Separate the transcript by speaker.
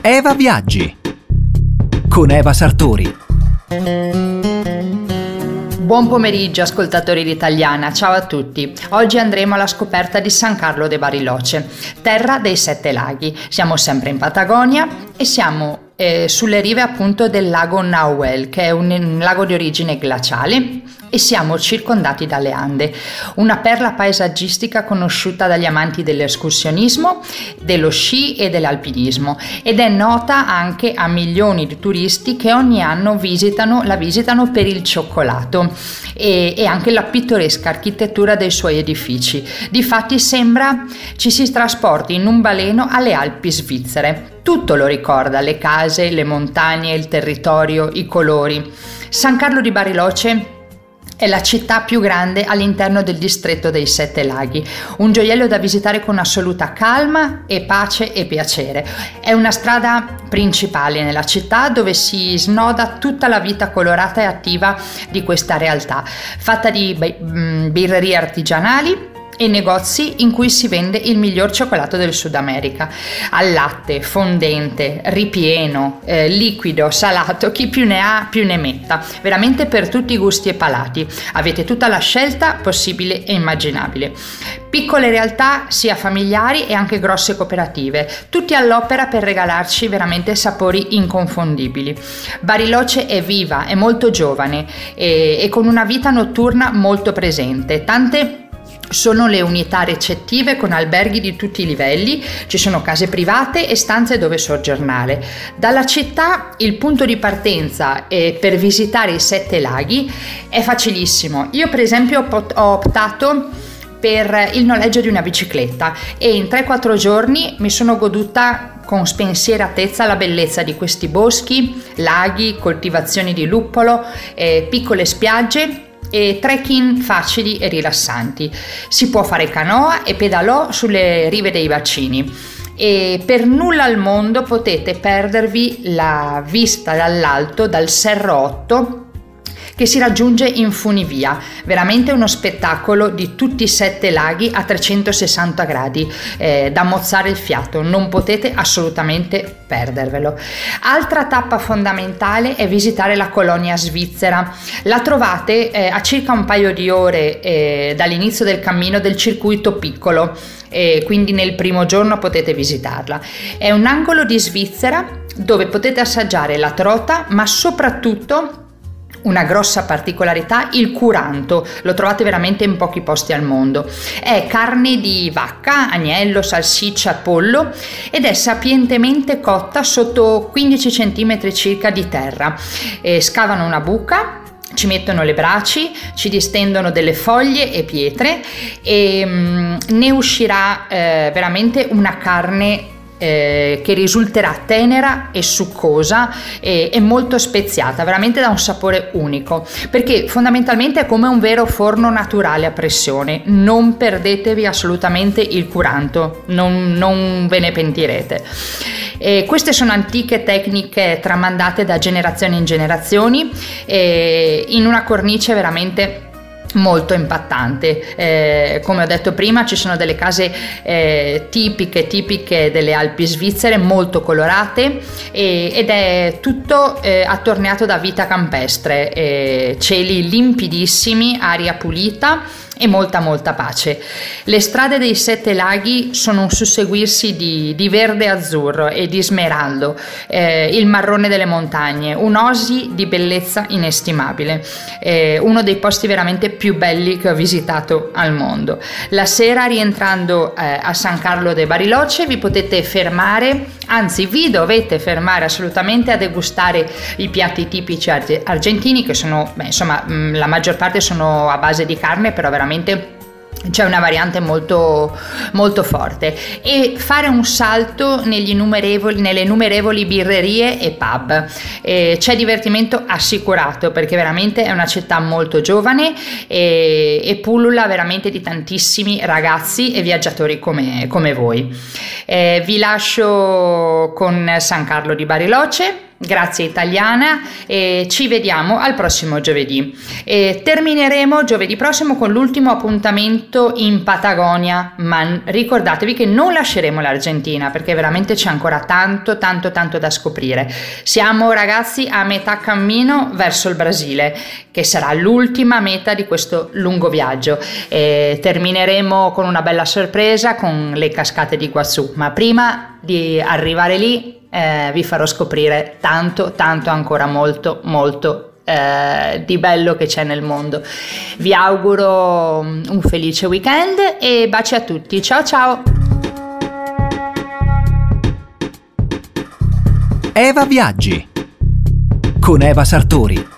Speaker 1: Eva Viaggi con Eva Sartori.
Speaker 2: Buon pomeriggio ascoltatori d'Italiana, ciao a tutti. Oggi andremo alla scoperta di San Carlo de Bariloce, terra dei sette laghi. Siamo sempre in Patagonia e siamo eh, sulle rive appunto del lago Nahuel, che è un, un lago di origine glaciale e siamo circondati dalle Ande, una perla paesaggistica conosciuta dagli amanti dell'escursionismo, dello sci e dell'alpinismo ed è nota anche a milioni di turisti che ogni anno visitano, la visitano per il cioccolato e, e anche la pittoresca architettura dei suoi edifici. Difatti sembra ci si trasporti in un baleno alle Alpi svizzere. Tutto lo ricorda, le case, le montagne, il territorio, i colori. San Carlo di Bariloce è la città più grande all'interno del distretto dei Sette Laghi, un gioiello da visitare con assoluta calma e pace e piacere. È una strada principale nella città dove si snoda tutta la vita colorata e attiva di questa realtà, fatta di mm, birrerie artigianali, e negozi in cui si vende il miglior cioccolato del Sud America. Al latte, fondente, ripieno, eh, liquido, salato, chi più ne ha più ne metta. Veramente per tutti i gusti e palati. Avete tutta la scelta possibile e immaginabile. Piccole realtà sia familiari e anche grosse cooperative, tutti all'opera per regalarci veramente sapori inconfondibili. Bariloce è viva, è molto giovane e, e con una vita notturna molto presente. Tante sono le unità recettive con alberghi di tutti i livelli, ci sono case private e stanze dove soggiornare. Dalla città il punto di partenza per visitare i sette laghi è facilissimo. Io per esempio ho optato per il noleggio di una bicicletta e in 3-4 giorni mi sono goduta con spensieratezza la bellezza di questi boschi, laghi, coltivazioni di luppolo, eh, piccole spiagge e trekking facili e rilassanti. Si può fare canoa e pedalò sulle rive dei bacini e per nulla al mondo potete perdervi la vista dall'alto dal Serro 8 che si raggiunge in funivia, veramente uno spettacolo di tutti i sette laghi a 360 gradi, eh, da mozzare il fiato, non potete assolutamente perdervelo. Altra tappa fondamentale è visitare la colonia svizzera, la trovate eh, a circa un paio di ore eh, dall'inizio del cammino del circuito piccolo, e quindi nel primo giorno potete visitarla. È un angolo di Svizzera dove potete assaggiare la trota, ma soprattutto una grossa particolarità, il curanto, lo trovate veramente in pochi posti al mondo. È carne di vacca, agnello, salsiccia, pollo ed è sapientemente cotta sotto 15 cm circa di terra. E scavano una buca, ci mettono le braci, ci distendono delle foglie e pietre e mm, ne uscirà eh, veramente una carne eh, che risulterà tenera e succosa e, e, molto speziata, veramente da un sapore unico, perché fondamentalmente è come un vero forno naturale a pressione, non perdetevi assolutamente il curanto, non, non ve ne pentirete. E queste sono antiche tecniche tramandate da generazioni in generazioni in una cornice veramente molto impattante. Eh, come ho detto prima, ci sono delle case eh, tipiche, tipiche delle Alpi svizzere, molto colorate e, ed è tutto eh, attorniato da vita campestre, eh, cieli limpidissimi, aria pulita e molta molta pace. Le strade dei sette laghi sono un susseguirsi di, di verde azzurro e di smeraldo, eh, il marrone delle montagne, un'osi di bellezza inestimabile, eh, uno dei posti veramente più belli che ho visitato al mondo. La sera rientrando eh, a San Carlo de Bariloce vi potete fermare, anzi vi dovete fermare assolutamente a degustare i piatti tipici argentini che sono, beh, insomma, mm, la maggior parte sono a base di carne, però veramente c'è una variante molto, molto forte e fare un salto nelle innumerevoli birrerie e pub. Eh, c'è divertimento assicurato perché veramente è una città molto giovane e, e pullula veramente di tantissimi ragazzi e viaggiatori come, come voi. Eh, vi lascio con San Carlo di Bariloce grazie italiana e ci vediamo al prossimo giovedì. E termineremo giovedì prossimo con l'ultimo appuntamento in Patagonia, ma ricordatevi che non lasceremo l'Argentina perché veramente c'è ancora tanto tanto tanto da scoprire. Siamo ragazzi a metà cammino verso il Brasile, che sarà l'ultima meta di questo lungo viaggio. E termineremo con una bella sorpresa con le cascate di Guazzu, ma prima di arrivare lì eh, vi farò scoprire tanto, tanto ancora molto, molto eh, di bello che c'è nel mondo. Vi auguro un felice weekend e baci a tutti. Ciao ciao!
Speaker 1: Eva Viaggi con Eva Sartori.